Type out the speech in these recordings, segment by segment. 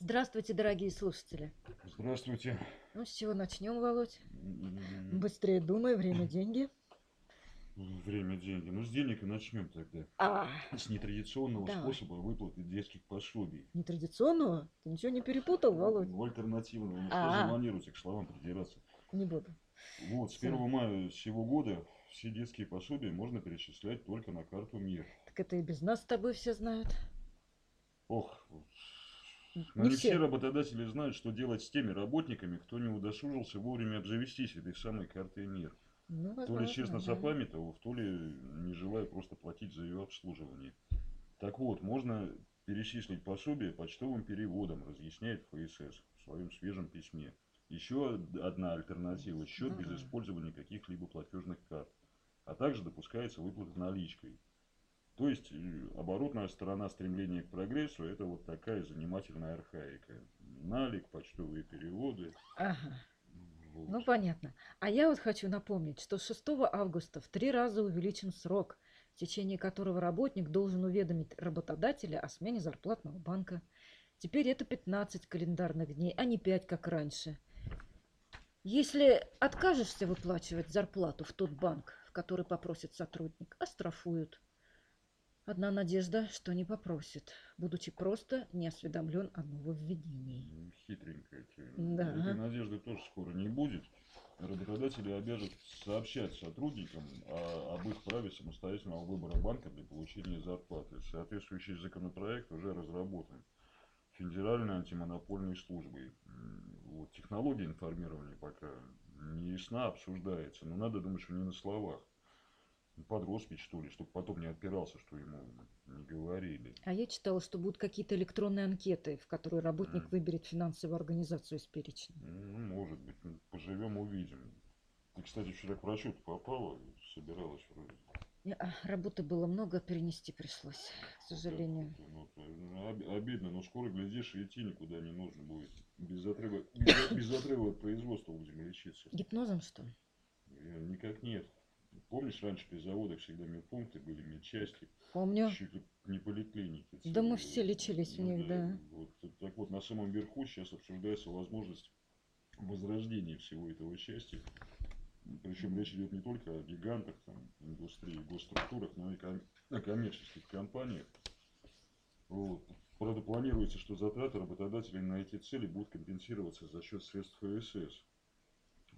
Здравствуйте, дорогие слушатели. Здравствуйте. Ну, с чего начнем, Володь? Быстрее думай, время – деньги. Время, деньги. Ну, с денег и начнем тогда. А, С нетрадиционного Давай. способа выплаты детских пособий. нетрадиционного? Ты ничего не перепутал, Володь? В альтернативного. Ну, что А. за манируете к словам придираться? Не буду. Вот, с Всё. 1 мая сего года все детские пособия можно перечислять только на карту МИР. Так это и без нас с тобой все знают. Ох, но не все все. работодатели знают, что делать с теми работниками, кто не удосужился вовремя обзавестись этой самой картой МИР. Ну, То ли честно да. запамятовав, то ли не желая просто платить за ее обслуживание. Так вот, можно перечислить пособие почтовым переводом, разъясняет ФСС в своем свежем письме. Еще одна альтернатива – счет без использования каких-либо платежных карт. А также допускается выплата наличкой. То есть э, оборотная сторона стремления к прогрессу – это вот такая занимательная архаика. Налик, почтовые переводы. Ага, вот. ну понятно. А я вот хочу напомнить, что с 6 августа в три раза увеличен срок, в течение которого работник должен уведомить работодателя о смене зарплатного банка. Теперь это 15 календарных дней, а не 5, как раньше. Если откажешься выплачивать зарплату в тот банк, в который попросит сотрудник, оштрафуют. Одна надежда, что не попросит, будучи просто не осведомлен о нововведении. М, Хитренькая тема. Да. Этой надежды тоже скоро не будет. Работодатели обяжут сообщать сотрудникам о- об их праве самостоятельного выбора банка для получения зарплаты. Соответствующий законопроект уже разработан Федеральной антимонопольной службой. Вот, технология информирования пока не ясна, обсуждается, но надо думать, что не на словах. Подростки, что ли, чтобы потом не отпирался, что ему не говорили. А я читала, что будут какие-то электронные анкеты, в которые работник Мгм. выберет финансовую организацию из перечня. Ну, может быть. Ну, Поживем, увидим. Ты, кстати, вчера к врачу попала, собиралась вроде. Не-а, Работы было много, перенести пришлось, к сожалению. Ну, то- ну, об- обидно, но скоро, глядишь, и идти никуда не нужно будет. Без отрыва, без, без отрыва от производства будем лечиться. Гипнозом, что ли? Э, Никак нет. Помнишь, раньше при заводах всегда медпункты были, медчасти, Помню. чуть не поликлиники. Да мы целые. все лечились в Ну них, да. Вот. Так вот, на самом верху сейчас обсуждается возможность возрождения всего этого счастья. Причем речь идет не только о гигантах там, индустрии, госструктурах, но и ком- о коммерческих компаниях. Вот. Правда, планируется, что затраты работодателей на эти цели будут компенсироваться за счет средств ФСС.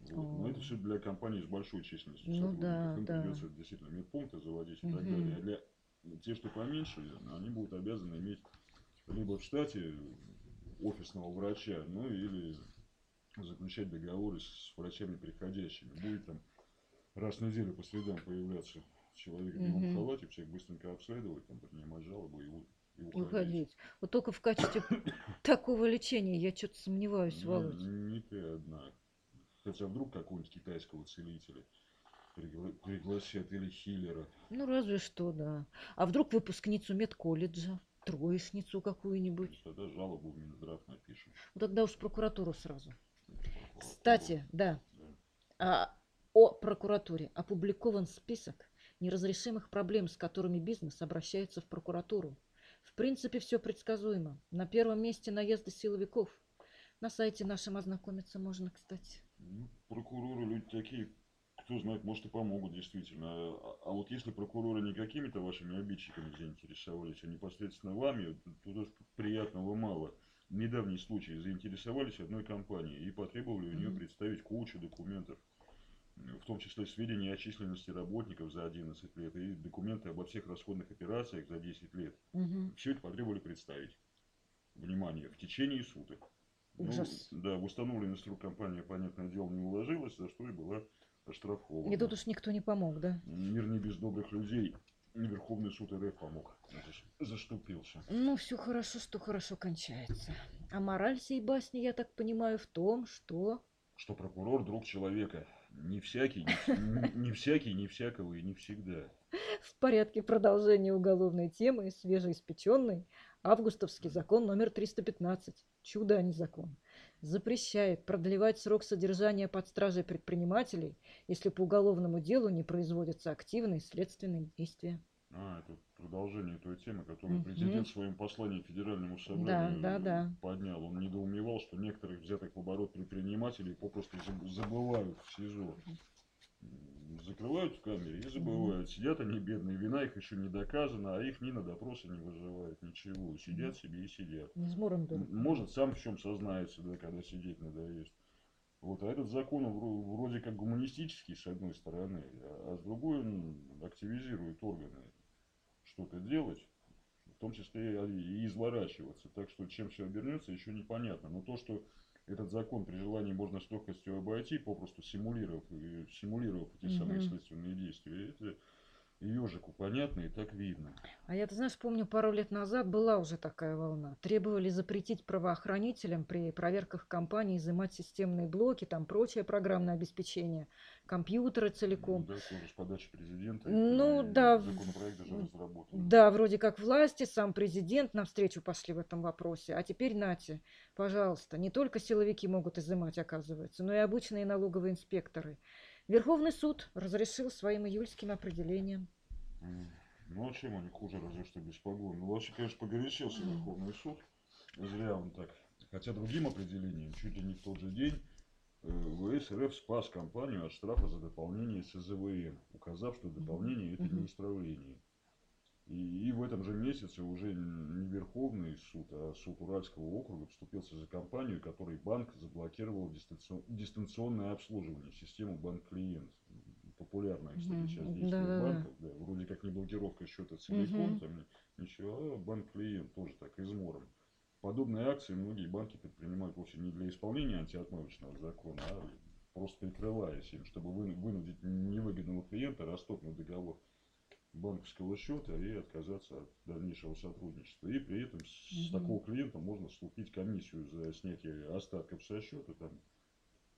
Вот. Но это О. все для компаний с большой численностью Ну да, Им да. придется действительно медпункты заводить и так далее. А для тех, что поменьше, они будут обязаны иметь либо в штате офисного врача, ну или заключать договоры с врачами приходящими. Будет там раз в неделю по средам появляться человек в белом халате, всех быстренько обследовать, там, принимать жалобы и, и И уходить. уходить. Вот только в качестве такого лечения я что-то сомневаюсь, Ну, Володь. не ты одна. Хотя вдруг какого-нибудь китайского целителя пригла- пригласят или хиллера. Ну, разве что, да. А вдруг выпускницу медколледжа, троечницу какую-нибудь? Тогда жалобу в Минздрав напишем. Ну, тогда уж в прокуратуру сразу. Прокуратуру. Кстати, да, Да. А, о прокуратуре опубликован список неразрешимых проблем, с которыми бизнес обращается в прокуратуру. В принципе, все предсказуемо. На первом месте наезды силовиков. На сайте нашем ознакомиться можно, кстати. Ну, прокуроры люди такие, кто знает, может и помогут действительно. А, а вот если прокуроры не какими-то вашими обидчиками заинтересовались, а непосредственно вами, то тоже приятного мало. Недавний случай заинтересовались одной компанией и потребовали у нее представить кучу документов, в том числе сведения о численности работников за 11 лет и документы обо всех расходных операциях за 10 лет. Мгм. Все это потребовали представить. Внимание, в течение суток. Ну, Ужас. да, в установленный срок компания, понятное дело, не уложилась, за что и была оштрафована. И тут уж никто не помог, да? Мир не без добрых людей. Верховный суд РФ помог. Заш- Заступился. Ну, все хорошо, что хорошо кончается. А мораль сей басни, я так понимаю, в том, что... Что прокурор друг человека. Не всякий, не, не всякий, не всякого и не всегда. В порядке продолжения уголовной темы, свежеиспеченный, августовский закон номер 315, чудо, а не закон, запрещает продлевать срок содержания под стражей предпринимателей, если по уголовному делу не производятся активные следственные действия. А, это продолжение той темы, которую президент в своем послании Федеральному собранию да, да. поднял. Он недоумевал, что некоторых взятых в оборот предпринимателей попросту заб- забывают в СИЗО. Закрывают в камере и забывают. Сидят они бедные, вина их еще не доказана, а их ни на допросы не вызывают, ничего. Сидят себе и сидят. Не с Может, сам в чем сознается, да, когда сидеть надоест. Вот, а этот закон он вро- вроде как гуманистический, с одной стороны, а а с другой он активизирует органы что-то делать, в том числе и изворачиваться. Так что чем все обернется, еще непонятно. Но то, что этот закон при желании можно с легкостью обойти, попросту симулировав, э, симулировав эти самые Мгм. следственные действия, это ежику понятно и так видно. А я, ты знаешь, помню, пару лет назад была уже такая волна. Требовали запретить правоохранителям при проверках компаний изымать системные блоки, там прочее программное обеспечение, компьютеры целиком. Да, тоже с подачи президента. Ну, да, Законопроект даже разработан. Да, вроде как власти, сам президент навстречу пошли в этом вопросе. А теперь, нате, пожалуйста, не только силовики могут изымать, оказывается, но и обычные налоговые инспекторы. Верховный суд разрешил своим июльским определением. Ну а чем они хуже, разве что без погон? Ну вообще, конечно, погорячился. Верховный суд. Зря он так. Хотя другим определением, чуть ли не в тот же день, э, ВС РФ спас компанию от штрафа за дополнение СЗВМ, указав, что дополнение это не исправление. И, и в этом же месяце уже не Верховный суд, а суд Уральского округа вступился за компанию, которой банк заблокировал дистанци- дистанционное обслуживание, систему банк-клиент. Популярная, кстати, сейчас действие Да-да-да. банков. Да, вроде как не блокировка счета целиком, Мгм. там ни- ничего, а банк-клиент тоже так измором. Подобные акции многие банки предпринимают вовсе не для исполнения антиотмывочного закона, а просто прикрываясь им, чтобы вы- вынудить невыгодного клиента расторгнуть договор банковского счета и отказаться от дальнейшего сотрудничества. И при этом с Мгм. такого клиента можно слупить комиссию за снятие остатков со счета там,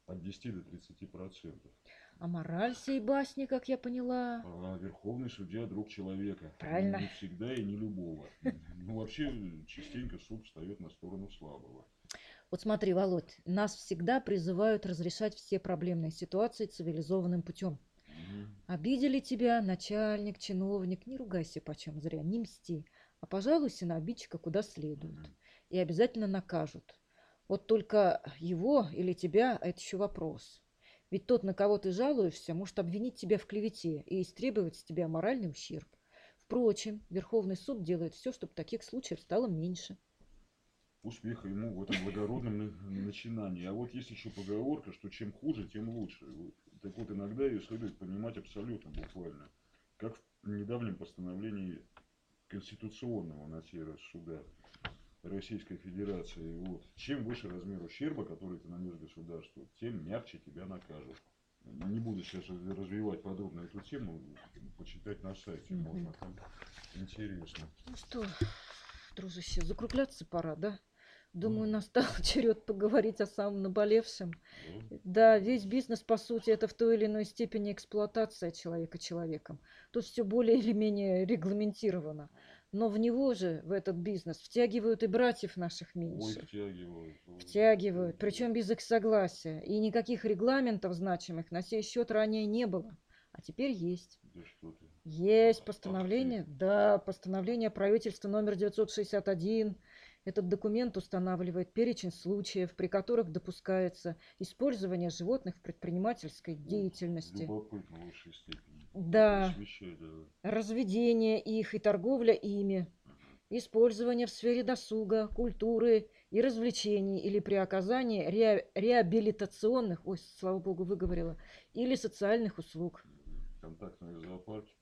от 10 до 30 процентов. А мораль сей басни, как я поняла, А Верховный судья друг человека. Правильно. Не всегда и не любого. Ну, вообще, частенько суд встает на сторону слабого. Вот смотри, Володь, нас всегда призывают разрешать все проблемные ситуации цивилизованным путем. Обидели тебя начальник, чиновник, не ругайся почем зря, не мсти, а пожалуйся на обидчика куда следует. И обязательно накажут. Вот только его или тебя – это еще вопрос. Ведь тот, на кого ты жалуешься, может обвинить тебя в клевете и истребовать с тебя моральный ущерб. Впрочем, Верховный суд делает все, чтобы таких случаев стало меньше. Успеха ему в этом благородном на- начинании. А вот есть еще поговорка, что чем хуже, тем лучше. Так вот, иногда ее следует понимать абсолютно буквально. Как в недавнем постановлении Конституционного на сей раз суда Российской Федерации. Вот. Чем выше размер ущерба, который ты нанес государству, тем мягче тебя накажут. Не буду сейчас раз- развивать подробно эту тему, почитать на сайте можно, там интересно. Ну что, дружище, закругляться пора, да? Думаю, настал черед поговорить о самом наболевшем. Да? Весь бизнес, по сути, это в той или иной степени эксплуатация человека человеком. Тут все более или менее регламентировано. Но в него же, в этот бизнес, втягивают и братьев наших Ой, меньших. втягивают. ой. Втягивают, причем без их согласия. И никаких регламентов значимых на сей счет ранее не было. А теперь есть. Да что ты. Есть постановление, да, постановление правительства номер 961. Этот документ устанавливает перечень случаев, при которых допускается использование животных в предпринимательской деятельности, Любопытно в высшей степени. Да. Разведение их и торговля ими, использование в сфере досуга, культуры и развлечений или при оказании ре- реабилитационных, ой, слава богу, выговорила, или социальных услуг. Контактные зоопарки.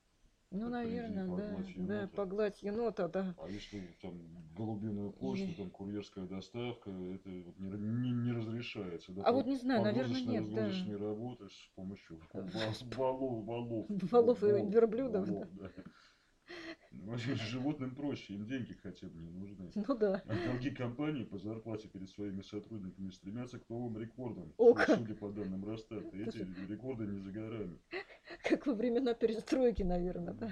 Ну, наверное, да, да, погладь енота, да. А если там голубиную почту, там курьерская доставка, это вот не, не, не разрешается. Да, А вот не знаю, наверное, нет, да. разгрузочные работы с помощью ва- валов, валов. Валов и верблюдов, валов, да. Ну, Животным проще, им деньги хотя бы не нужны. Ну да. А долги компании по зарплате перед своими сотрудниками стремятся к новым рекордам, О, судя по данным Росстата. Эти рекорды не за горами. Как во времена перестройки, наверное, да.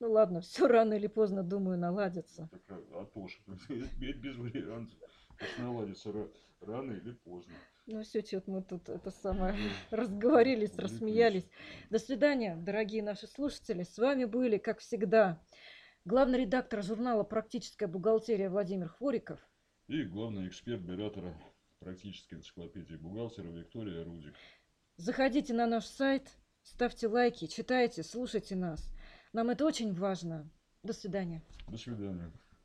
Ну ладно, все рано или поздно, думаю, наладится. Так, а, а то что? Без вариантов. наладится ра- рано или поздно. Ну все, что мы тут это самое разговорились, Увлеклись. рассмеялись. До свидания, дорогие наши слушатели. С вами были, как всегда, главный редактор журнала «Практическая бухгалтерия» Владимир Хвориков. И главный эксперт биратора практической энциклопедии бухгалтера Виктория Рудик. Заходите на наш сайт, ставьте лайки, читайте, слушайте нас. Нам это очень важно. До свидания. До свидания.